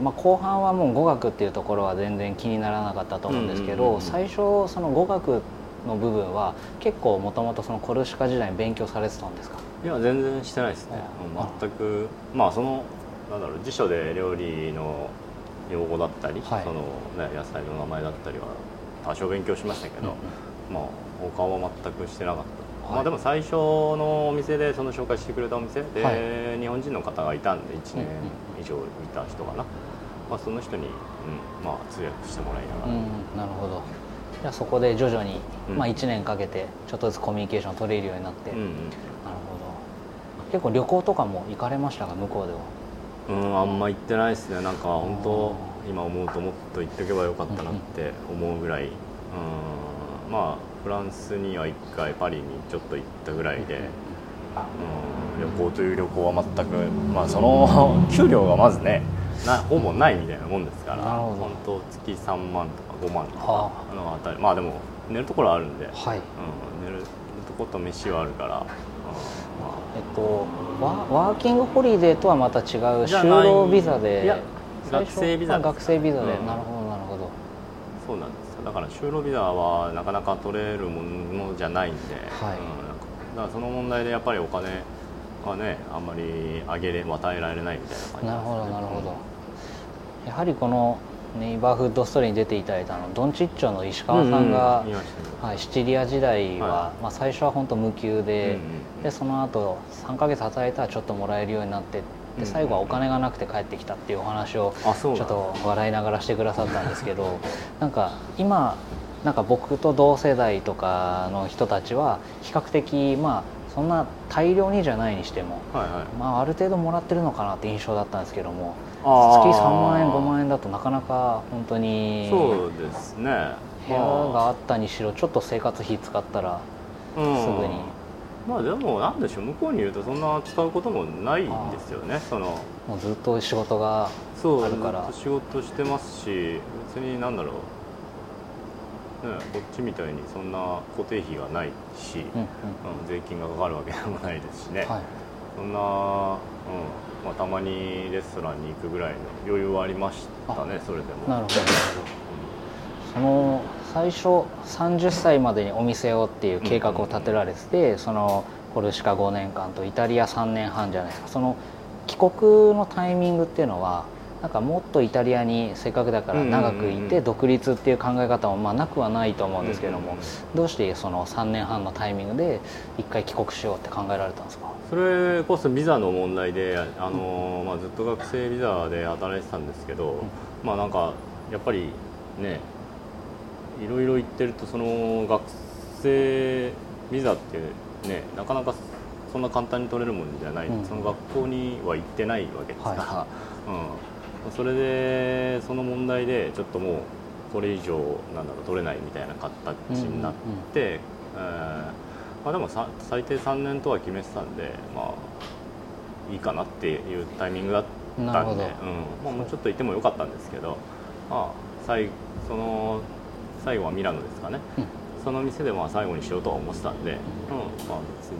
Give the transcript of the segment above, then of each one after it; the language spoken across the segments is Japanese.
まあ、後半はもう語学っていうところは全然気にならなかったと思うんですけど、最初その語学の部分は結構もともとそのコルシカ時代に勉強されてたんですか？いや全然してないですね。全くまあそのなんだろう辞書で料理の用語だったり、はい、そのね、野菜の名前だったりは多少勉強しましたけど、うん、まあ他は全くしてなかった、はい、まあでも最初のお店でその紹介してくれたお店で、はい、日本人の方がいたんで1年以上いた人かな、まあ、その人に、うんまあ、通訳してもらいながら、うん、なるほど。じゃそこで徐々に、まあ、1年かけてちょっとずつコミュニケーション取れるようになって、うんうん、なるほど。結構旅行とかも行かれましたか？向こうでは。うんあんま行ってないですね。なんか本当今思うともっと行っておけばよかったなって思うぐらい、うん、まあフランスには1回パリにちょっと行ったぐらいで、うん、旅行という旅行は全くまあその 給料がまずねなほぼないみたいなもんですから本当月3万とか5万とかのあたりまあでも寝るところあるんで、はい。うん、寝るとこと飯はあるから、えっと、ワワーキングホリデーとはまた違う就労ビザで学生ビザ学生ビザで、うん、なるほどなるほど。そうなんですだから就労ビザはなかなか取れるものじゃないんで、はい。うん、だからその問題でやっぱりお金はねあんまりあげれ与えられないみたいな感じ、ね、なるほどなるほど、やはりこのネイバーフッドストーリーに出ていただいたのドンチッチョの石川さんが、はい、シチリア時代は、はい、まあ、最初は本当無給でうんうん、でその後3か月働いたらちょっともらえるようになってで最後はお金がなくて帰ってきたっていうお話をちょっと笑いながらしてくださったんですけど なんか今なんか僕と同世代とかの人たちは比較的まあそんな大量にじゃないにしても、はいはい、まあ、ある程度もらってるのかなって印象だったんですけども月3万円5万円だとなかなか本当にそうですね。部屋があ。ったにしろちょっと生活費使ったらすぐに、まあでもなんでしょう向こうに言うとそんな使うこともないんですよねその。もうずっと仕事があるから。仕事してますし別になんだろう。ね、こっちみたいにそんな固定費がないし、うんうん、税金がかかるわけでもないですしね、はい、そんな、うんまあ、たまにレストランに行くぐらいの余裕はありましたねそれでも。なるほど、うん、その最初30歳までにお店をっていう計画を立てられてて、そのコルシカ5年間とイタリア3年半じゃないですか。その帰国のタイミングっていうのはなんかもっとイタリアにせっかくだから長くいて独立っていう考え方もまあなくはないと思うんですけれどもどうしてその3年半のタイミングで一回帰国しようって考えられたんですか？それこそビザの問題であの、まあ、ずっと学生ビザで働いてたんですけど、まあなんかやっぱりねいろいろ言ってるとその学生ビザってねなかなかそんな簡単に取れるもんじゃない、うん、その学校には行ってないわけですから、はい、うん。それでその問題でちょっともうこれ以上なんだろう取れないみたいな形になって、えまあ、でも最低3年とは決めてたんで、まあ、いいかなっていうタイミングだったんで、うん。まあ、もうちょっといてもよかったんですけど、まあ、最その最後はミラノですかね、うん、その店でまあ最後にしようとは思ってたんで、うん。まあ、別に。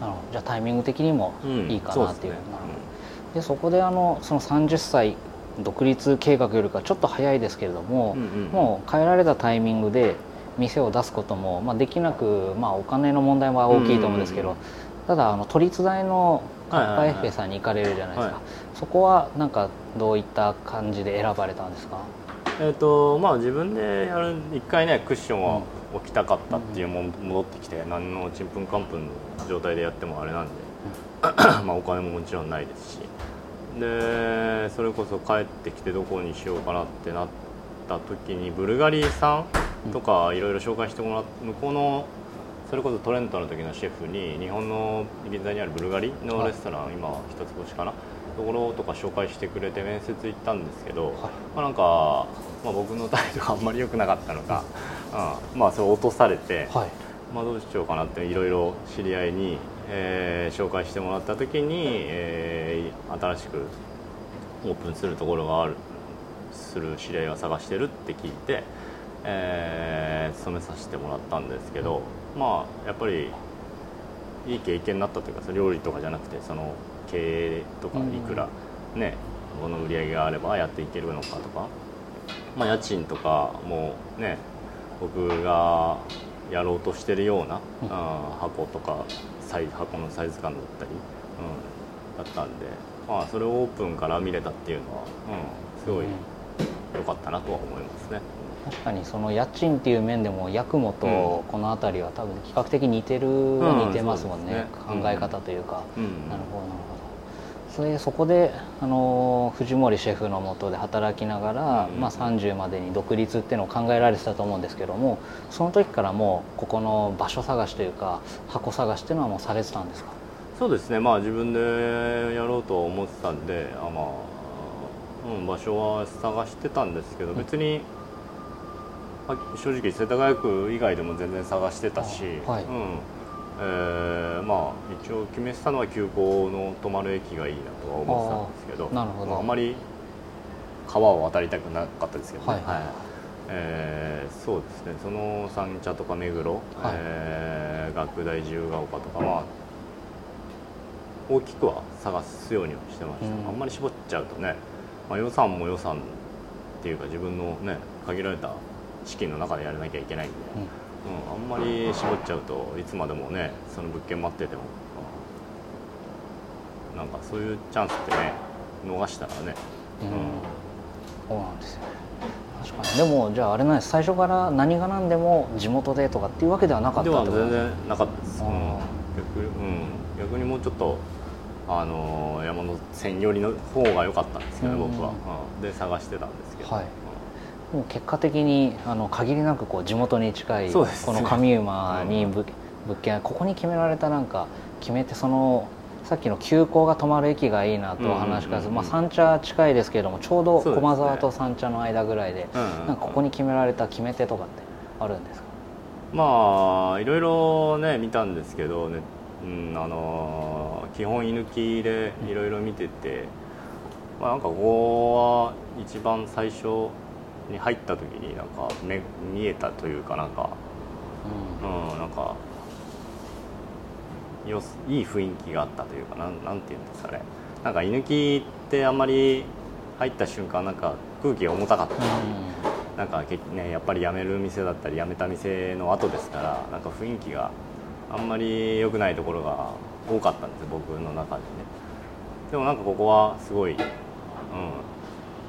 なるほど。じゃあタイミング的にもいいかなっていう。うんでそこであのその30歳独立計画よりかちょっと早いですけれども、うんうん、もう変えられたタイミングで店を出すことも、まあ、できなく、まあ、お金の問題は大きいと思うんですけど、うんうんうん、ただあの都立大のカッパエッフェさんに行かれるじゃないですか、はいはいはい、そこはなんかどういった感じで選ばれたんですか？えーとまあ、自分でやる一回ねクッションは置きたかったっていうも、戻ってきて何のちんぷんかんぷんの状態でやってもあれなんで、まあお金ももちろんないですし。でそれこそ帰ってきてどこにしようかなってなった時にブルガリさんとかいろいろ紹介してもらって向こうのそれこそトレントの時のシェフに日本の銀座にあるブルガリのレストラン、はい、今一つ星かなところとか紹介してくれて面接行ったんですけど、はい、まあ、なんか、まあ、僕の態度があんまり良くなかったのか、うん、まあそれ落とされて、はい、まあ、どうしようかなっていろいろ知り合いにえー、紹介してもらった時に、えー、新しくオープンするところがあるする知り合いを探してるって聞いて、えー、勤めさせてもらったんですけどまあやっぱりいい経験になったというか料理とかじゃなくてその経営とかいくらね、この売り上げがあればやっていけるのかとか、まあ、家賃とかもね僕がやろうとしてるような、うん、箱とかサイ箱のサイズ感だったり、うん、だったんで、まあ、それをオープンから見れたっていうのは、うん、すごい良かったなとは思いますね。確かにその家賃っていう面でも八雲とこの辺りは多分比較的似てるは似てますもんね,、考え方というか、なるほどなるほどそれそこであの藤森シェフのもとで働きながら、まあ、30までに独立っていうのを考えられてたと思うんですけどもその時からもうここの場所探しというか箱探しっていうのはもうされてたんですか？そうですね。まあ自分でやろうと思ってたんであまあ、うん、場所は探してたんですけど別に、正直世田谷区以外でも全然探してたし、はい。うんえー、まあ一応決めてたのは急行の止まる駅がいいなとは思ってたんですけどなるほど、まあ、あまり川を渡りたくなかったですけどね、はいはい、えー、そうですね。その三茶とか目黒、はい、えー、学大自由が丘とかまあ大きくは探すようにはしてました、うん、あんまり絞っちゃうとね、まあ、予算も予算っていうか自分のね限られた資金の中でやらなきゃいけないんで、うん、あんまり絞っちゃうといつまでもねその物件待ってても、うん、なんかそういうチャンスってね逃したらね、うん、そうなんですよ確かに。でもじゃああれなんです。最初から何が何でも地元でとかっていうわけではなかったでは全然なかったです、うん、逆,、うん、逆にもうちょっとあの山手線寄りの方が良かったんですけど、ね、僕は、うん、で探してたんですけど、はいもう結果的にあの限りなくこう地元に近い、この上馬に物件ここに決められたなんか決めてそのさっきの急行が止まる駅がいいなと話しかず、まあ、三茶近いですけれどもちょうど駒沢と三茶の間ぐらいでなんかここに決められた決め手とかってあるんですか？まあいろいろね見たんですけどね、うん、あの基本居抜きでいろいろ見てて、まあ、なんかここは一番最初に入った時になんか目見えたというかなんか、うん、うん、なんかよいい雰囲気があったというかなんなんていうんですかね。なんか居抜きってあんまり入った瞬間なんか空気が重たかった。り、うん、なんかねやっぱり辞める店だったり辞めた店の後ですからなんか雰囲気があんまり良くないところが多かったんです僕の中でね。でもなんかここはすごい、うん、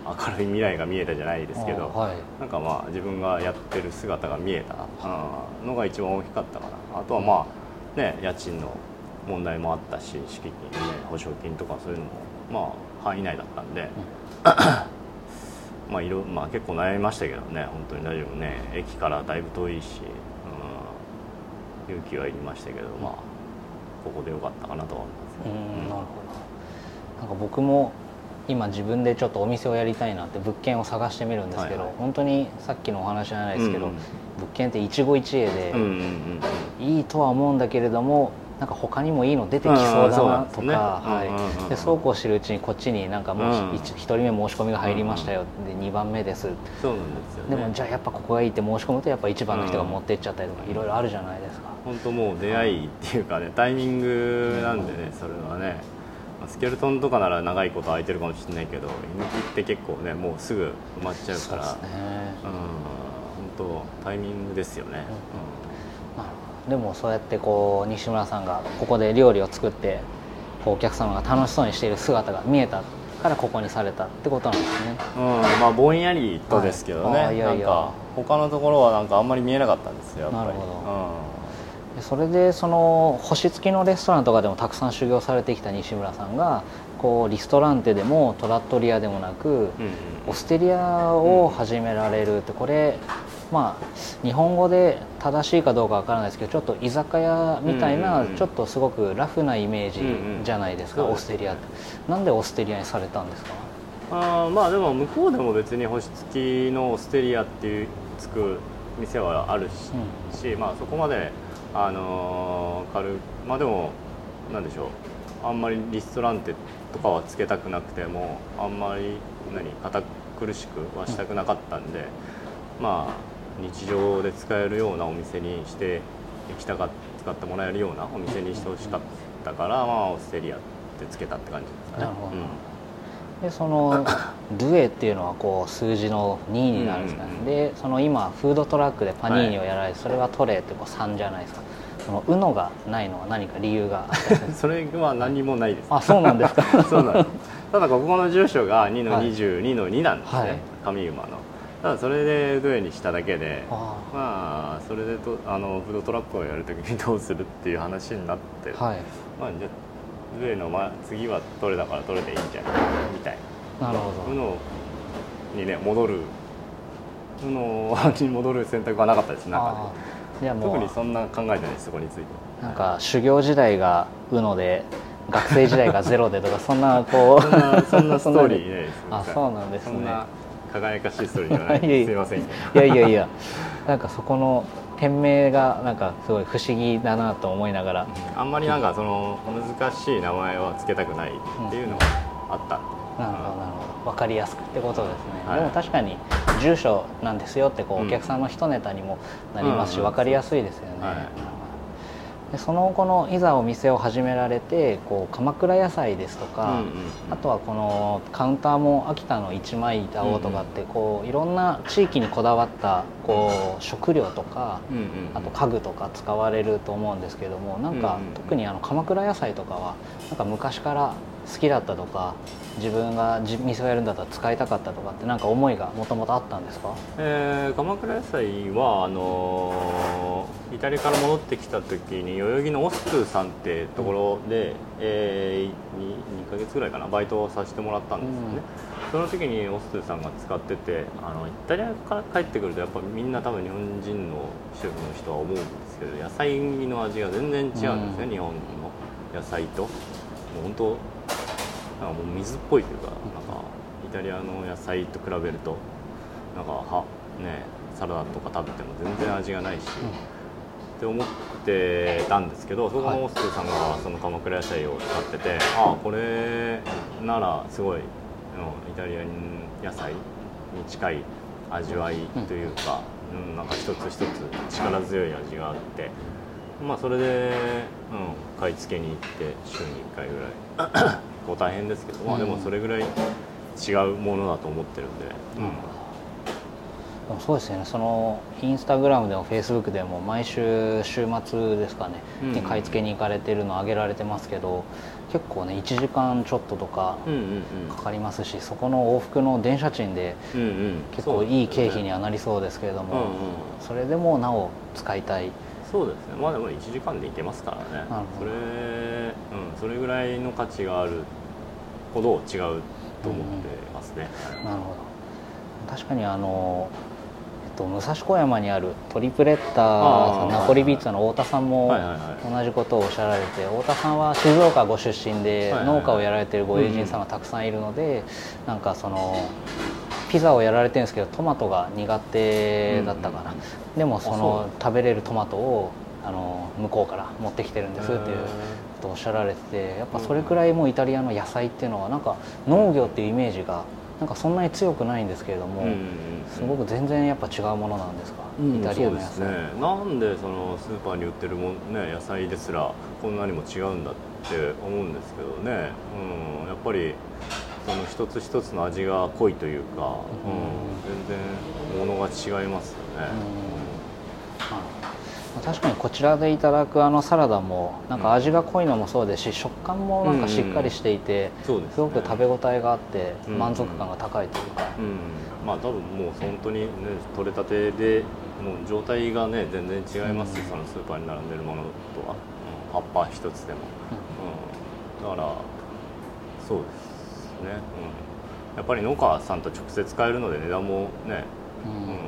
明るい未来が見えたじゃないですけど、はい、なんかまあ自分がやってる姿が見えたのが一番大きかったかな。あとはまあね家賃の問題もあったし敷金ね保証金とかそういうのもまあ範囲内だったんで、うん、まあいろまあ結構悩みましたけどね本当に。大丈夫ね。駅からだいぶ遠いし、うん、勇気はいりましたけどまあここでよかったかなと思います、ね、うん、なるほど。なんか僕も今自分でちょっとお店をやりたいなって物件を探してみるんですけど、はいはい、本当にさっきのお話じゃないですけど、うん物件って一期一会で、うんうんうん、いいとは思うんだけれどもなんか他にもいいの出てきそうだなとか、はい。でそうこうしてるうちにこっちになんかもう 1, 1人目申し込みが入りましたよ、で2番目です。そうなんですよ、ね、でもじゃあやっぱここがいいって申し込むとやっぱ1番の人が持ってっちゃったりとかいろいろあるじゃないですか。本当もう出会いっていうかねタイミングなんでねそれはねスケルトンとかなら長いこと空いてるかもしれないけど居抜きって結構ねもうすぐ埋まっちゃうから、ね、うん本当タイミングですよね、うん、でもそうやってこう西村さんがここで料理を作ってこうお客様が楽しそうにしている姿が見えたからここにされたってことなんですね。うんまあぼんやりとですけどね、はい、いやいや。なんか他のところはなんかあんまり見えなかったんですよやっぱり。なるほど、うんそれでその星付きのレストランとかでもたくさん修行されてきた西村さんがこうリストランテでもトラットリアでもなく、うんオステリアを始められるってこれまあ日本語で正しいかどうかわからないですけどちょっと居酒屋みたいなちょっとすごくラフなイメージじゃないですか、オステリアって。なんでオステリアにされたんですか？あまあでも向こうでも別に星付きのオステリアっていうつく店はあるし、うん、まあそこまであのー、軽まあでもなんでしょう。あんまりリストランテとかはつけたくなくてもあんまり何堅苦しくはしたくなかったんで、うん、まあ日常で使えるようなお店にして行きたか使ってもらえるようなお店にしてほしかったから、まあ、オステリアってつけたって感じですかね。なるほど、うんでそのルエっていうのはこう数字の2になるんですかね、うんうん、でその今フードトラックでパニーニをやられて、はい、それがトレーってこう3じゃないですか。その「うの」がないのは何か理由が。それは何もないです。あそうなんですか。そうなんです。ただここの住所が2の22の2なんですね、はい、上馬の。ただそれでドエにしただけでまあそれでとあのフードトラックをやるときにどうするっていう話になって、はい、まあじゃドエの、まあ、次はどれだからどれでいいんじゃないみたい。ななるほど。うのにね戻る。うの に戻る選択はなかったです中で。いやもう。特にそんな考えてないですそこについて。なんか修行時代がうので学生時代がゼロでとか そんなこう。そんなそんな ストーリーねあそうなんですね。そんな輝かしいストーリーじゃない。すいませんいやいやいや。なんかそこの店名がなんかすごい不思議だなと思いながら、うん、あんまりなんかその難しい名前は付けたくないっていうのがあった、うん、なるほどなるほど。分かりやすくってことですね、はい、でも確かに住所なんですよってこうお客さんの一ネタにもなります。し、分かりやすいですよね、はい。でその後のいざお店を始められてこう鎌倉野菜ですとか、あとはこのカウンターも秋田の一枚板をとかってこういろんな地域にこだわったこう食料とか、あと家具とか使われると思うんですけどもなんか特にあの鎌倉野菜とかはなんか昔から好きだったとか自分が店をやるんだったら使いたかったとかって何か思いがもともとあったんですか、えー、鎌倉野菜はあのー、イタリアから戻ってきた時に代々木のオストゥさんってところで、うん、えー、2, 2ヶ月ぐらいかなバイトをさせてもらったんですよね、うん、その時にオストゥさんが使っててあのイタリアから帰ってくるとやっぱみんな多分日本人の主婦の人は思うんですけど野菜の味が全然違うんですね、うん、日本の野菜と。もう本当なんかもう水っぽいというかなんかイタリアの野菜と比べるとなんかはねサラダとか食べても全然味がないし、って思ってたんですけどそこのオストさんがその鎌倉野菜を使ってて、ああこれならすごいイタリア野菜に近い味わいというか、うん、なんか一つ一つ力強い味があってまあそれで、うん、買い付けに行って週に1回ぐらい構大変ですけど、まあでもそれぐらい違うものだと思ってるんで、うん、そうですね。そのインスタグラムでもフェイスブックでも毎週週末ですかね、に買い付けに行かれてるの上げられてますけど結構ね1時間ちょっととかかかりますし、そこの往復の電車賃で結構いい経費にはなりそうですけれども、それでもなお使いたいそうですね。まあでも1時間で行けますからね。それ,、うん、それぐらいの価値があるほど違うと思ってますね、うん、なるほど。確かにあのえっと、武蔵小山にあるトリプレッターナポリビッツァの太田さんも同じことをおっしゃられて太田さんは静岡ご出身で農家をやられてるご友人さんがたくさんいるのでなんかそのピザをやられてるんですけどトマトが苦手だったかな、でもその食べれるトマトをあの向こうから持ってきてるんですっていうことをおっしゃられててやっぱそれくらいもうイタリアの野菜っていうのはなんか農業っていうイメージがなんかそんなに強くないんですけれども、すごく全然やっぱ違うものなんですか、うん、イタリアの野菜、ね、なんでそのスーパーに売ってるも、ね、野菜ですらこんなにも違うんだって思うんですけどね、うん、やっぱりその一つ一つの味が濃いというか、うん、全然ものが違いますよね、うん、確かにこちらでいただくあのサラダもなんか味が濃いのもそうですし、食感もなんかしっかりしていて、すごく食べ応えがあって満足感が高いというか、まあ多分もう本当にね取れたてでもう状態がね全然違いますし、そのスーパーに並んでるものとは、葉っぱ一つでも、うん。だからそうですね、うん、やっぱり農家さんと直接買えるので値段もね、うん、うん、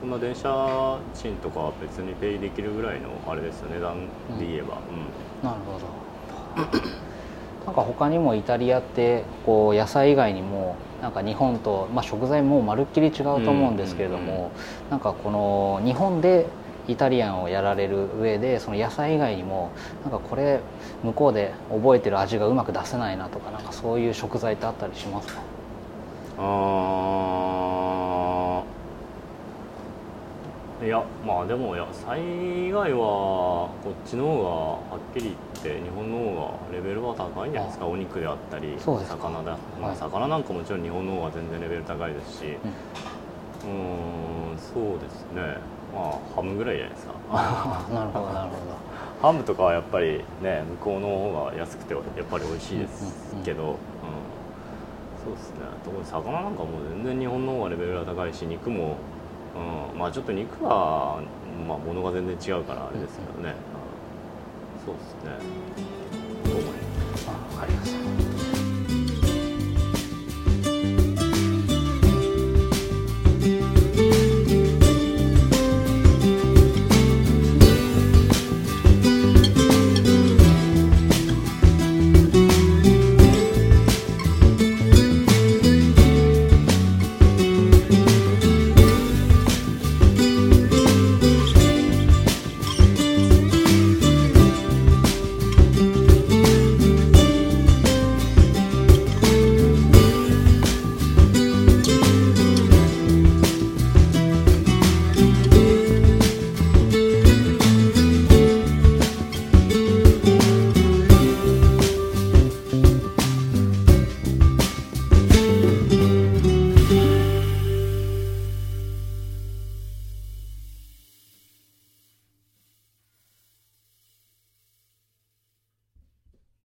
こんな電車賃とかは別にペイできるぐらいのあれですよ値段で言えば、うん、なるほど。なんか他にもイタリアってこう野菜以外にもなんか日本と、まあ、食材もまるっきり違うと思うんですけれども、うんうんうん、なんかこの日本でイタリアンをやられる上でその野菜以外にもなんかこれ向こうで覚えてる味がうまく出せないなとかなんかそういう食材ってあったりしますか？あいやまあでも野菜以外はこっちの方がはっきり言って日本の方がレベルは高いんじゃないですか？お肉であったり魚だ、まあ、魚なんかもちろん日本の方が全然レベル高いですし。うんそうですねまあハムぐらいじゃないですか。なるほどなるほど。ハムとかはやっぱりね向こうの方が安くてやっぱり美味しいですけど、うん、うん、そうですね。特に魚なんかも全然日本の方がレベルが高いし肉もうん、まあちょっと肉は、まあ、物が全然違うからあれですけどね、うん、そうですね。と思います。あありがとうございます